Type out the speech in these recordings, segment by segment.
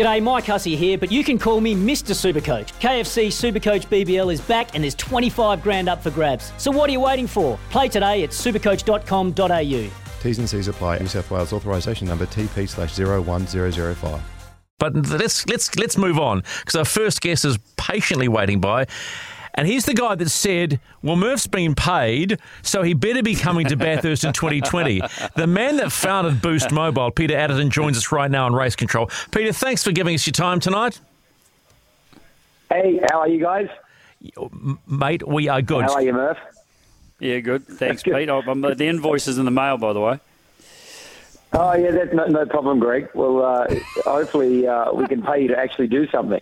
G'day, Mike Hussey here, but you can call me Mr. Supercoach. KFC Supercoach BBL is back and there's 25 grand up for grabs. So what are you waiting for? Play today at supercoach.com.au. T's and C's apply. New South Wales authorisation number TP slash 01005. But let's let's let's move on because our first guest is patiently waiting by. And he's the guy that said, Well, Murph's been paid, so he better be coming to Bathurst in 2020. The man that founded Boost Mobile, Peter Adderton, joins us right now on Race Control. Peter, thanks for giving us your time tonight. Hey, how are you guys? Mate, we are good. How are you, Murph? Yeah, good. Thanks, Pete. Oh, the invoice is in the mail, by the way. Oh, yeah, that's no, no problem, Greg. Well, uh, hopefully uh, we can pay you to actually do something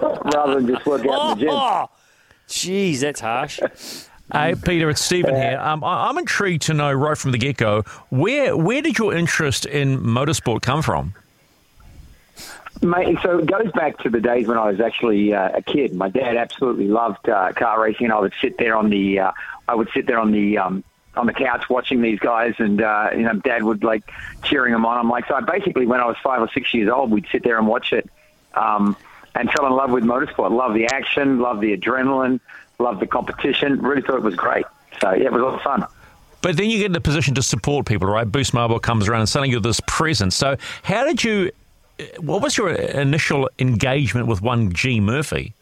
rather than just work out in the gym. Jeez, that's harsh. Hey, Peter, it's Stephen here. Um, I- I'm intrigued to know right from the get go where where did your interest in motorsport come from? Mate, so it goes back to the days when I was actually uh, a kid. My dad absolutely loved uh, car racing, and I would sit there on the uh, I would sit there on the um, on the couch watching these guys, and uh, you know, Dad would like cheering them on. I'm like, so I basically, when I was five or six years old, we'd sit there and watch it, um, and fell in love with motorsport. Love the action, love the adrenaline, love the competition. Really thought it was great. So yeah, it was a lot of fun. But then you get in a position to support people, right? Boost Mobile comes around and suddenly you're this presence. So how did you? What was your initial engagement with one G Murphy?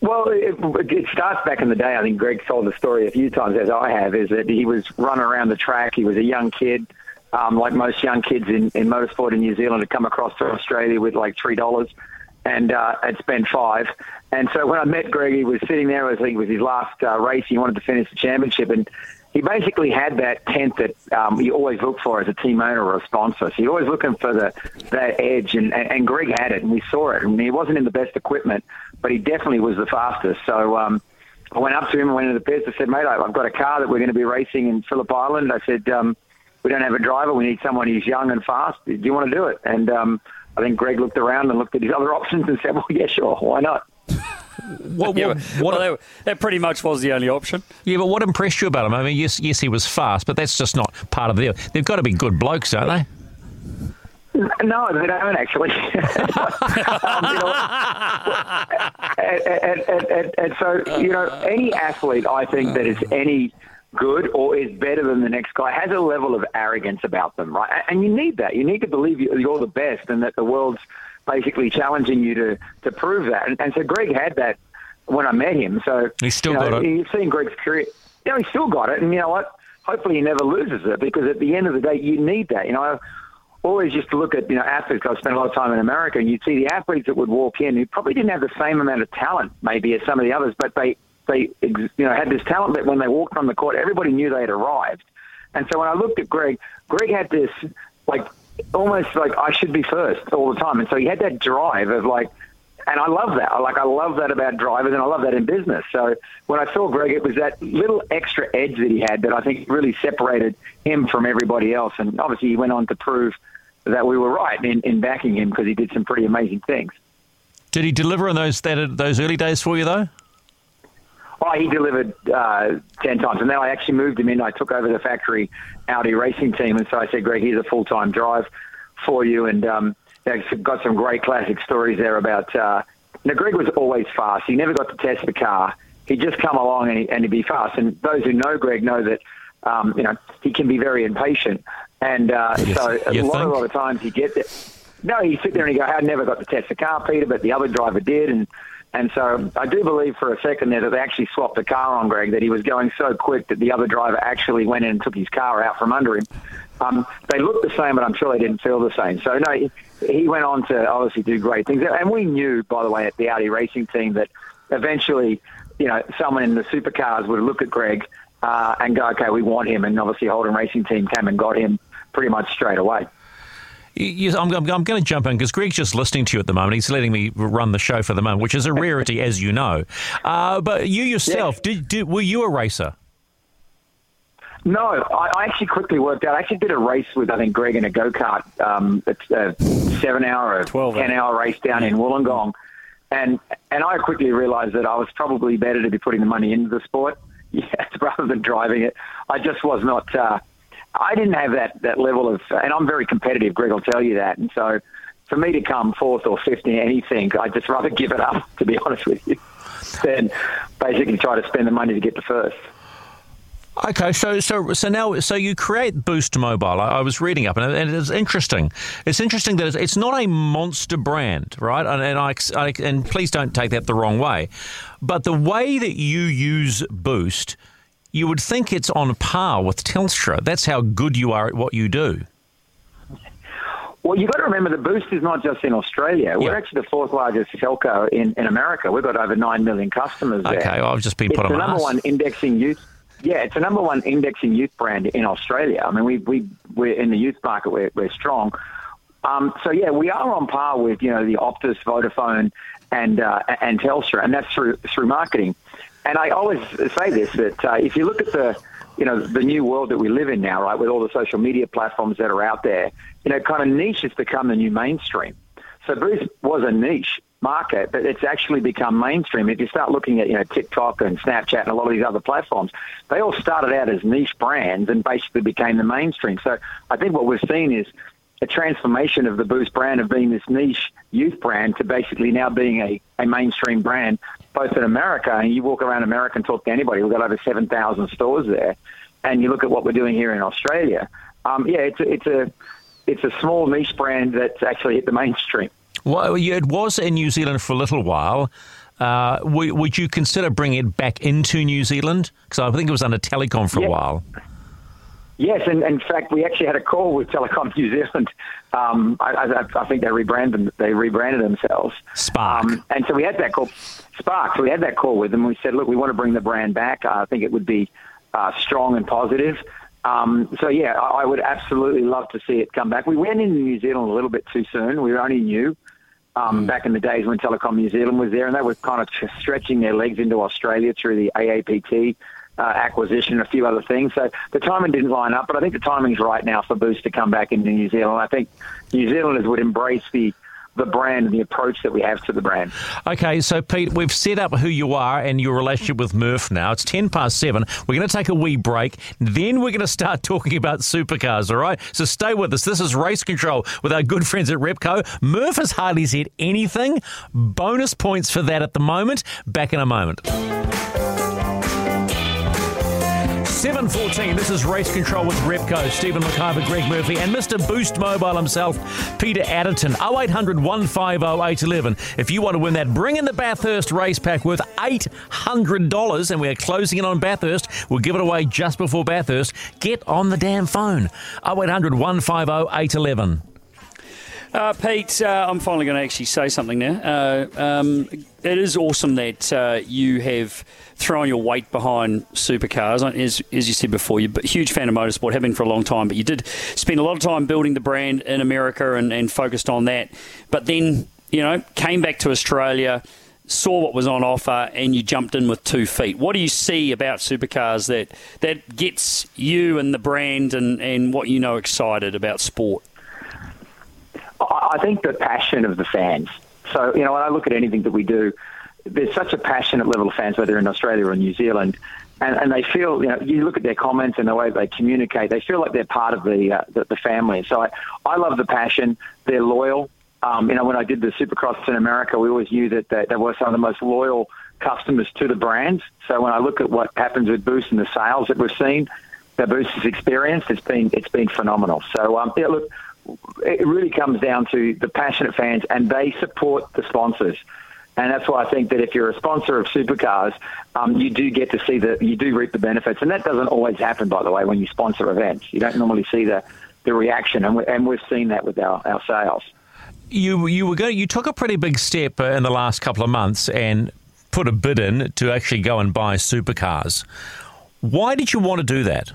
Well, it, it starts back in the day. I think Greg told the story a few times, as I have, is that he was running around the track. He was a young kid, um, like most young kids in, in motorsport in New Zealand, had come across to Australia with like three dollars, and uh, had spent five. And so when I met Greg, he was sitting there. I think it was his last uh, race. He wanted to finish the championship, and he basically had that tent that um, you always look for as a team owner or a sponsor. So you're always looking for the that edge, and, and, and Greg had it, and we saw it. I mean, he wasn't in the best equipment, but he definitely was the fastest. So um, I went up to him and went into the pits. I said, "Mate, I've got a car that we're going to be racing in Phillip Island." I said, um, "We don't have a driver. We need someone who's young and fast. Do you want to do it?" And um, I think Greg looked around and looked at his other options and said, "Well, yeah, sure, why not?" What, Yeah, what, well, that, that pretty much was the only option. yeah, but what impressed you about him? I mean, yes, yes, he was fast, but that's just not part of the deal. They've got to be good blokes, don't they? No, they don't actually. um, you know, and, and, and, and, and so, you know, any athlete, I think, that is any good or is better than the next guy has a level of arrogance about them, right? And you need that. You need to believe you- you're the best and that the world's basically challenging you to, to prove that. And, and so Greg had that when I met him. So He's still you know, got it. You've seen Greg's career. You know, he's still got it. And you know what? Hopefully he never loses it because at the end of the day, you need that. You know, I always used to look at, you know, athletes. I spent a lot of time in America and you'd see the athletes that would walk in who probably didn't have the same amount of talent maybe as some of the others, but they, they, you know, had this talent that when they walked on the court, everybody knew they had arrived. And so when I looked at Greg, Greg had this, like, almost like I should be first all the time. And so he had that drive of like, and I love that. I like I love that about drivers, and I love that in business. So when I saw Greg, it was that little extra edge that he had that I think really separated him from everybody else. And obviously, he went on to prove that we were right in, in backing him because he did some pretty amazing things. Did he deliver in those that, those early days for you, though? Oh, he delivered uh, 10 times. And then I actually moved him in. I took over the factory Audi racing team. And so I said, Greg, here's a full time drive for you. And um, got some great classic stories there about. Uh, now, Greg was always fast. He never got to test the car. He'd just come along and, he, and he'd be fast. And those who know Greg know that, um, you know, he can be very impatient. And uh, You- so a lot, a lot of times he gets it. No, he'd sit there and he'd go, I never got to test the car, Peter, but the other driver did. And and so I do believe for a second there that they actually swapped the car on Greg, that he was going so quick that the other driver actually went in and took his car out from under him. Um, they looked the same, but I'm sure they didn't feel the same. So, no, he, went on to obviously do great things. And we knew, by the way, at the Audi racing team that eventually, you know, someone in the supercars would look at Greg uh, and go, okay, we want him. And obviously, Holden Racing Team came and got him pretty much straight away. Yes, I'm, I'm, I'm going to jump in because Greg's just listening to you at the moment. He's letting me run the show for the moment, which is a rarity, as you know. Uh, but you yourself, did, did, were you a racer? No, I, I actually quickly worked out. I actually did a race with, I think, Greg in a go kart. Um, it's a seven hour or 12 ten hour race down in Wollongong. And, and I quickly realized that I was probably better to be putting the money into the sport yeah, rather than driving it. I just was not, uh, I didn't have that, that level of, and I'm very competitive, Greg I'll tell you that. And so for me to come fourth or fifth in anything, I'd just rather give it up, to be honest with you, than basically try to spend the money to get to first. Okay, so so so now so you create Boost Mobile. I, I was reading up, and, and it's interesting. It's interesting that it's, it's not a monster brand, right? And, and I, I, and please don't take that the wrong way, but the way that you use Boost, you would think it's on par with Telstra. That's how good you are at what you do. Well, you've got to remember the Boost is not just in Australia. We're actually the fourth largest telco in, in America. We've got over 9 million customers there. Okay, well, I've just been it's put on the number ass. one indexing youth. Yeah, it's the number one indexing youth brand in Australia. I mean, we we we're in the youth market. We're we're strong. Um, so yeah, we are on par with you know the Optus, Vodafone, and uh, and Telstra, and that's through through marketing. And I always say this that uh, if you look at the you know the new world that we live in now, right, with all the social media platforms that are out there, you know, kind of niche has become the new mainstream. So Boost was a niche market, but it's actually become mainstream. If you start looking at you know TikTok and Snapchat and a lot of these other platforms, they all started out as niche brands and basically became the mainstream. So I think what we've seen is a transformation of the Boost brand of being this niche youth brand to basically now being a, a mainstream brand, both in America and you walk around America and talk to anybody. We've got over 7,000 stores there. And you look at what we're doing here in Australia. Um, yeah, it's a, it's a, it's a small niche brand that's actually hit the mainstream. Well, it was in New Zealand for a little while. Uh, would, would you consider bringing it back into New Zealand? Because I think it was under Telecom for Yeah. a while. Yes, and in fact, we actually had a call with Telecom New Zealand. Um, I, I, I think they rebranded they rebranded themselves. Spark. Um, and so we had that call, Spark. So we had that call with them. We said, look, we want to bring the brand back. I think it would be uh, strong and positive. Um, so yeah, I, I would absolutely love to see it come back. We went into New Zealand a little bit too soon. We were only new. Um, Back in the days when Telecom New Zealand was there, and they were kind of stretching their legs into Australia through the AAPT uh, acquisition and a few other things. So the timing didn't line up, but I think the timing's right now for Boost to come back into New Zealand. I think New Zealanders would embrace the the brand and the approach that we have to the brand. Okay, so Pete, we've set up who you are and your relationship with Murph now. It's 10 past 7. We're going to take a wee break. Then we're going to start talking about supercars, all right? So stay with us. This is Race Control with our good friends at Repco. Murph has hardly said anything. Bonus points for that at the moment. Back in a moment. 7.14, this is Race Control with Repco, Stephen McIver, Greg Murphy, and Mr. Boost Mobile himself, Peter Adderton, 0800 150 811. If you want to win that, bring in the Bathurst race pack worth $800, and we're closing in on Bathurst. We'll give it away just before Bathurst. Get on the damn phone, 0800 150 811. Uh, Pete, uh, I'm finally going to actually say something now. Uh, um, it is awesome that uh, you have thrown your weight behind supercars. As, as you said before, you're a huge fan of motorsport, have been for a long time, but you did spend a lot of time building the brand in America and, and focused on that. But then, you know, came back to Australia, saw what was on offer, and you jumped in with two feet. What do you see about supercars that, that gets you and the brand and, and what you know excited about sport? I think the passion of the fans. So, you know, when I look at anything that we do, there's such a passionate level of fans, whether in Australia or New Zealand, and, and they feel, you know, you look at their comments and the way they communicate, they feel like they're part of the uh, the, the family. So I, I love the passion. They're loyal. Um, you know, when I did the Supercross in America, we always knew that they, they were some of the most loyal customers to the brand. So when I look at what happens with Boost and the sales that we've seen, that Boost has experienced, it's been it's been phenomenal. So um, yeah, look, it really comes down to the passionate fans, and they support the sponsors. And that's why I think that if you're a sponsor of supercars, um, you do get to see the, you do reap the benefits. And that doesn't always happen, by the way, when you sponsor events. You don't normally see the, the reaction, and, we, and we've seen that with our, our sales. You you were going, you took a pretty big step uh, in the last couple of months and put a bid in to actually go and buy supercars. Why did you want to do that?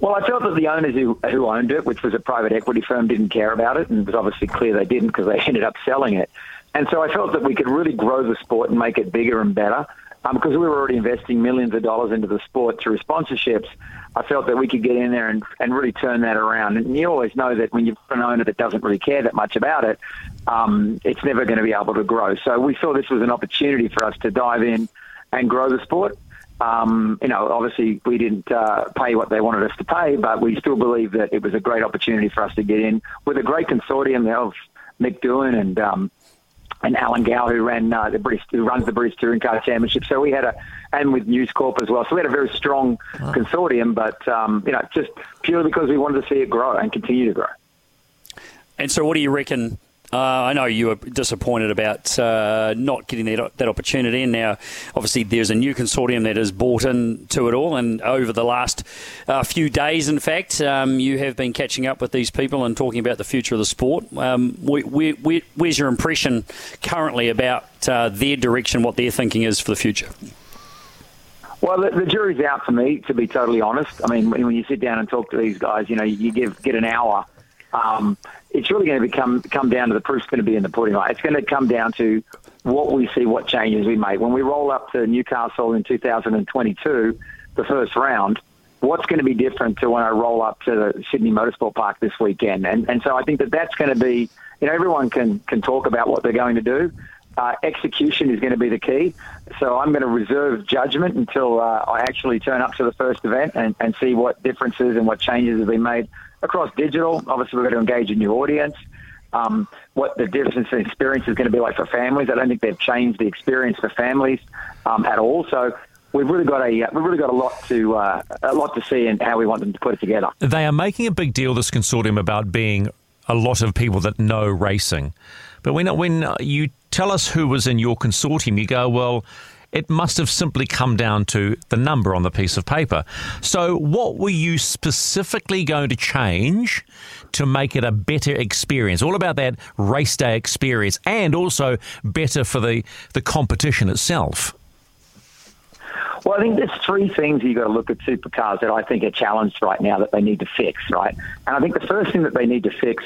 Well, I felt that the owners who, who owned it, which was a private equity firm, didn't care about it, and it was obviously clear they didn't because they ended up selling it. And so I felt that we could really grow the sport and make it bigger and better. Um, because we were already investing millions of dollars into the sport through sponsorships, I felt that we could get in there and, and really turn that around. And you always know that when you've got an owner that doesn't really care that much about it, um, it's never going to be able to grow. So we saw this was an opportunity for us to dive in and grow the sport. Um, you know, obviously we didn't uh, pay what they wanted us to pay, but we still believe that it was a great opportunity for us to get in with a great consortium of Mick Doohan and um, and Alan Gow, who ran uh, the British, who runs the British Touring Car Championship. So we had a, and with News Corp as well. So we had a very strong consortium, but um, you know, just purely because we wanted to see it grow and continue to grow. And so, what do you reckon? Uh, I know you were disappointed about uh, not getting that, that opportunity, and now obviously there's a new consortium that has bought into it all. And over the last uh, few days, in fact, um, you have been catching up with these people and talking about the future of the sport. Um, where, where, where's your impression currently about uh, their direction, what their thinking is for the future? Well, the, the, jury's out for me, to be totally honest. I mean, when, when you sit down and talk to these guys, you know, you give get an hour. Um, it's really going to become come down to the proof's going to be in the pudding. Right? It's going to come down to what we see, what changes we make. When we roll up to Newcastle in 2022, the first round, what's going to be different to when I roll up to the Sydney Motorsport Park this weekend? And and so I think that that's going to be, you know, everyone can can talk about what they're going to do. Uh, execution is going to be the key. So I'm going to reserve judgment until uh, I actually turn up to the first event and, and see what differences and what changes have been made across digital. Obviously, we've got to engage a new audience. Um, what the difference in experience is going to be like for families. I don't think they've changed the experience for families um, at all. So we've really got a uh, we've really got a lot to uh, a lot to see in how we want them to put it together. They are making a big deal this consortium about being a lot of people that know racing, but when when you tell us who was in your consortium, you go well it must have simply come down to the number on the piece of paper. So, what were you specifically going to change to make it a better experience? All about that race day experience and also better for the, the competition itself. Well, I think there's three things you've got to look at supercars that I think are challenged right now that they need to fix, right? And I think the first thing that they need to fix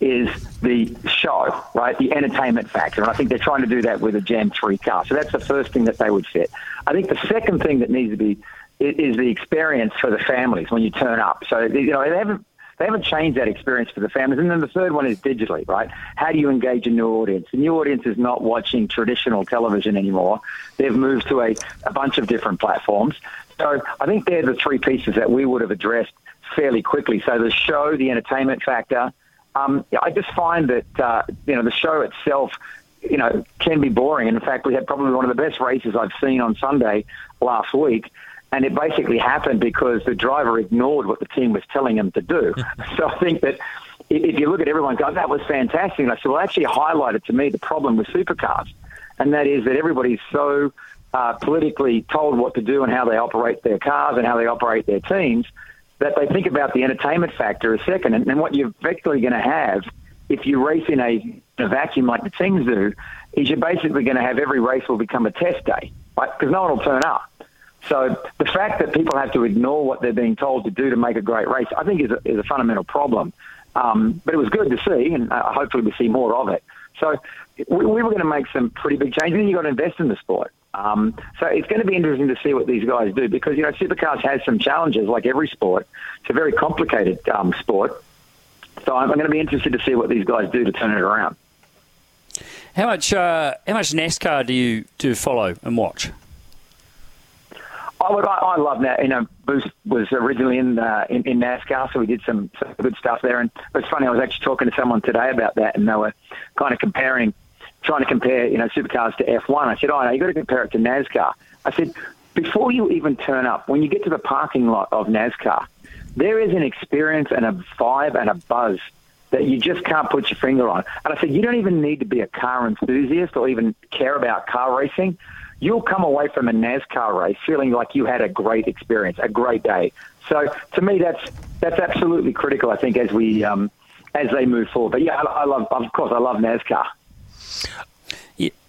is the show, right? The entertainment factor. And I think they're trying to do that with a Gen 3 car. So that's the first thing that they would fit. I think the second thing that needs to be is the experience for the families when you turn up. So, you know, they haven't, they haven't changed that experience for the families. And then the third one is digitally, right? How do you engage a new audience? The new audience is not watching traditional television anymore. They've moved to a, a bunch of different platforms. So I think they're the three pieces that we would have addressed fairly quickly. So the show, the entertainment factor, um, I just find that uh, you know the show itself, you know, can be boring. And in fact, we had probably one of the best races I've seen on Sunday last week. And it basically happened because the driver ignored what the team was telling him to do. so I think that if you look at everyone, go, that was fantastic. And I said, well, actually highlighted to me the problem with supercars. And that is that everybody's so uh, politically told what to do and how they operate their cars and how they operate their teams that they think about the entertainment factor a second. And, and what you're effectively going to have if you race in a, a vacuum like the teams do is you're basically going to have every race will become a test day, right? Because no one will turn up. So the fact that people have to ignore what they're being told to do to make a great race, I think is a, is a fundamental problem. Um, but it was good to see, and uh, hopefully we see more of it. So we, we were going to make some pretty big changes, and you've got to invest in the sport. Um, so it's going to be interesting to see what these guys do because, you know, supercars has some challenges like every sport. It's a very complicated um, sport. So I'm, I'm going to be interested to see what these guys do to turn it around. How much, uh, how much NASCAR do you do follow and watch? Oh, look, I, I love that. You know, Boost was originally in, uh, in in NASCAR, so we did some, some good stuff there. And it's funny, I was actually talking to someone today about that, and they were kind of comparing trying to compare, you know, supercars to F1. I said, oh, no, you've got to compare it to NASCAR. I said, before you even turn up, when you get to the parking lot of NASCAR, there is an experience and a vibe and a buzz that you just can't put your finger on. And I said, you don't even need to be a car enthusiast or even care about car racing. You'll come away from a NASCAR race feeling like you had a great experience, a great day. So to me, that's that's absolutely critical. I think as we um, as they move forward. But yeah, I, I love, of course, I love NASCAR.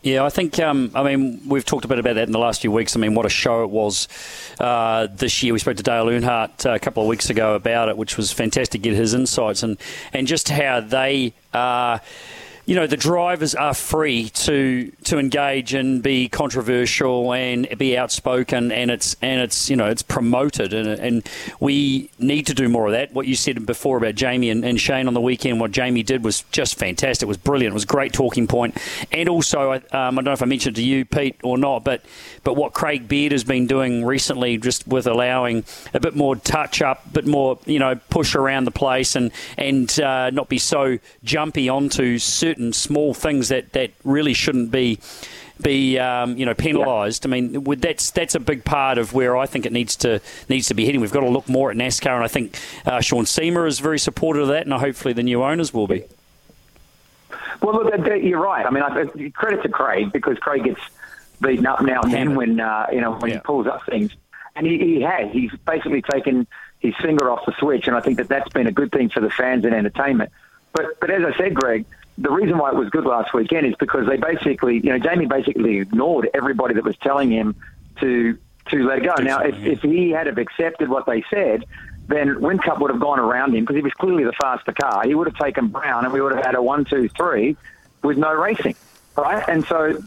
Yeah, I think, um, I mean, we've talked a bit about that in the last few weeks. I mean, what a show it was uh, this year. We spoke to Dale Earnhardt uh, a couple of weeks ago about it, which was fantastic to get his insights and, and just how they. Uh, you know the drivers are free to to engage and be controversial and be outspoken and it's and it's you know it's promoted and, and we need to do more of that. What you said before about Jamie and, and Shane on the weekend what Jamie did was just fantastic. It was brilliant. It was great talking point. point and also um, I don't know if I mentioned to you Pete or not but but what Craig Baird has been doing recently just with allowing a bit more touch up a bit more you know push around the place and and uh, not be so jumpy onto certain certain small things that, that really shouldn't be be um, you know penalised. Yeah. I mean, that's that's a big part of where I think it needs to needs to be heading. We've got to look more at NASCAR, and I think uh, Sean Seamer is very supportive of that, and hopefully the new owners will be. Well, look, you're right. I mean, I, credit to Craig because Craig gets beaten up now and then when uh, you know when yeah. he pulls up things, and he, he has. He's basically taken his finger off the switch, and I think that that's been a good thing for the fans and entertainment. But but as I said, Greg, the reason why it was good last weekend is because they basically, you know, Jamie basically ignored everybody that was telling him to to let go. Now, if, if he had have accepted what they said, then Whincup would have gone around him because he was clearly the faster car. He would have taken Brown, and we would have had a one, two, three with no racing, right? And so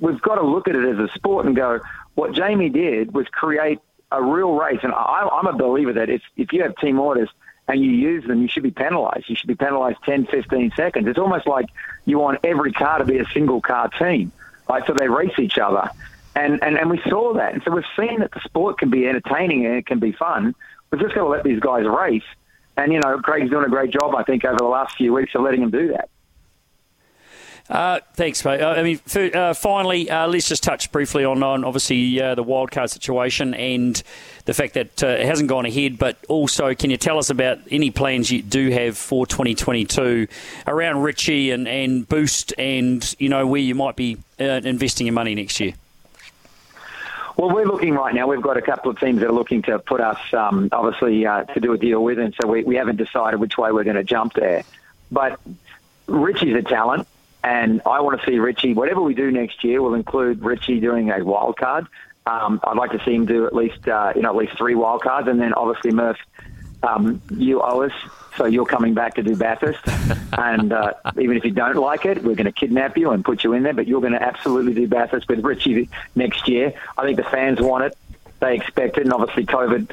we've got to look at it as a sport and go, what Jamie did was create a real race. And I, I'm a believer that if if you have team orders – and you use them, you should be penalised. You should be penalised 10, 15 seconds. It's almost like you want every car to be a single car team, right? So they race each other. And, and, and we saw that. And so we've seen that the sport can be entertaining and it can be fun. We've just got to let these guys race. And, you know, Craig's doing a great job, I think, over the last few weeks of letting them do that. Uh, thanks, mate. Uh, I mean, uh, finally, uh, let's just touch briefly on, on obviously uh, the wildcard situation and the fact that uh, it hasn't gone ahead. But also, can you tell us about any plans you do have for 2022 around Richie and, and Boost, and you know where you might be investing your money next year? Well, we're looking right now. We've got a couple of teams that are looking to put us, um, obviously, to do a deal with, and so we, we haven't decided which way we're going to jump there. But Richie's a talent. And I want to see Richie, whatever we do next year will include Richie doing a wild card. Um, I'd like to see him do at least, uh, you know, at least three wild cards. And then obviously, Murph, um, you owe us. So you're coming back to do Bathurst. and uh, even if you don't like it, we're going to kidnap you and put you in there. But you're going to absolutely do Bathurst with Richie next year. I think the fans want it. They expect it. And obviously, COVID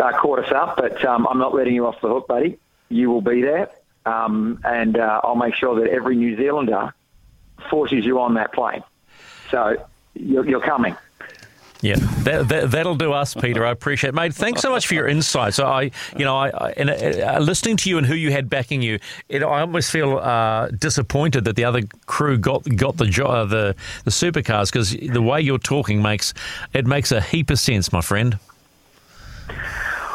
uh, caught us up. But um, I'm not letting you off the hook, buddy. You will be there um, and uh, I'll make sure that every New Zealander forces you on that plane. So you're, you're coming. Yeah, that, that, will do us, Peter. I appreciate it. Mate, thanks so much for your insights. I, you know, I, I and, uh, listening to you and who you had backing you, it, I almost feel uh, disappointed that the other crew got got the jo- uh, the the supercars because the way you're talking makes it makes a heap of sense, my friend.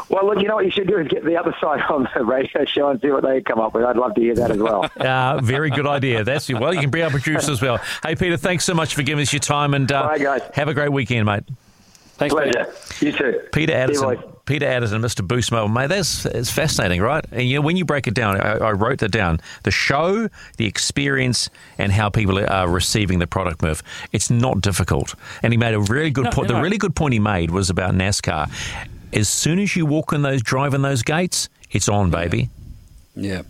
Well, look, you know what you should do is get the other side on the radio show and see what they come up with. I'd love to hear that as well. uh, very good idea. That's well, you can be our producer as well. Hey, Peter, thanks so much for giving us your time and uh, Bye, guys. have a great weekend, mate. Thanks, Pleasure. Peter. You too. Peter Addison. Peter Addison, Mr. Boost Mobile. Mate, that's it's fascinating, right? And you know, when you break it down, I, I, wrote that down. The show, the experience, and how people are receiving the product, Move, It's not difficult. And he made a really good no, point. No. The really good point he made was about NASCAR as soon as you walk in those, drive in those gates, it's on, baby. Yeah.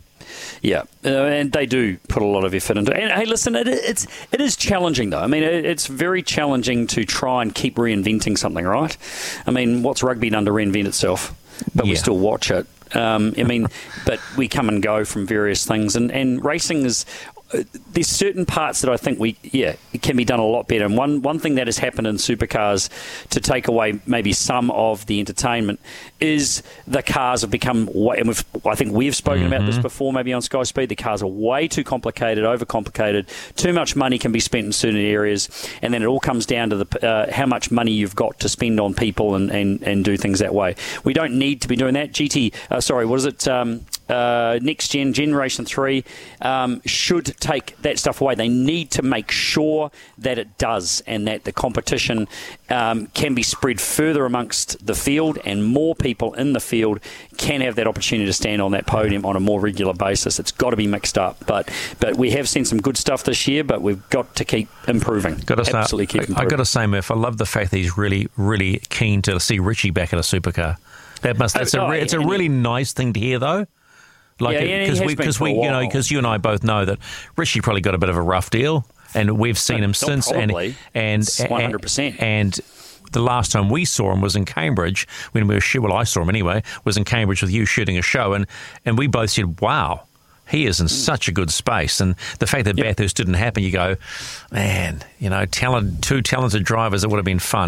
Yeah, uh, and they do put a lot of effort into it. And hey, listen, it, it's it is challenging though. I mean, it, it's very challenging to try and keep reinventing something, right? I mean, what's rugby done to reinvent itself? But yeah. we still watch it. Um, I mean, but we come and go from various things, and, and racing is there's certain parts that I think we yeah it can be done a lot better. And one one thing that has happened in supercars to take away maybe some of the entertainment is the cars have become way, and we've, I think we've spoken mm-hmm. about this mm-hmm. before maybe on Sky Speed. The cars are way too complicated, overcomplicated. Too much money can be spent in certain areas, and then it all comes down to the uh, how much money you've got to spend on people and, and, and do things that way. We don't need to be doing that. GT, uh, sorry, what is it? Um, uh, next gen, Generation 3, um, should take that stuff away. They need to make sure that it does and that the competition um, can be spread further amongst the field and more people in the field can have that opportunity to stand on that podium on a more regular basis. It's got to be mixed up. But but we have seen some good stuff this year, but we've got to keep improving. Got to Absolutely say, keep improving. i got to say, Murph, I love the fact that he's really, really keen to see Richie back in a supercar. That must, that's oh, a, it's a really nice thing to hear, though. Like Yeah, yeah, we we you know because you and I both know that Richie probably got a bit of a rough deal, and we've seen him since. probably. And and 100%. And the last time we saw him was in Cambridge when we were sh- well, I saw him anyway. Was in Cambridge with you shooting a show, and and we both said, "Wow." He is in such a good space, and the fact that Bathurst didn't happen, you go, man, you know, talent, two talented drivers, it would have been fun.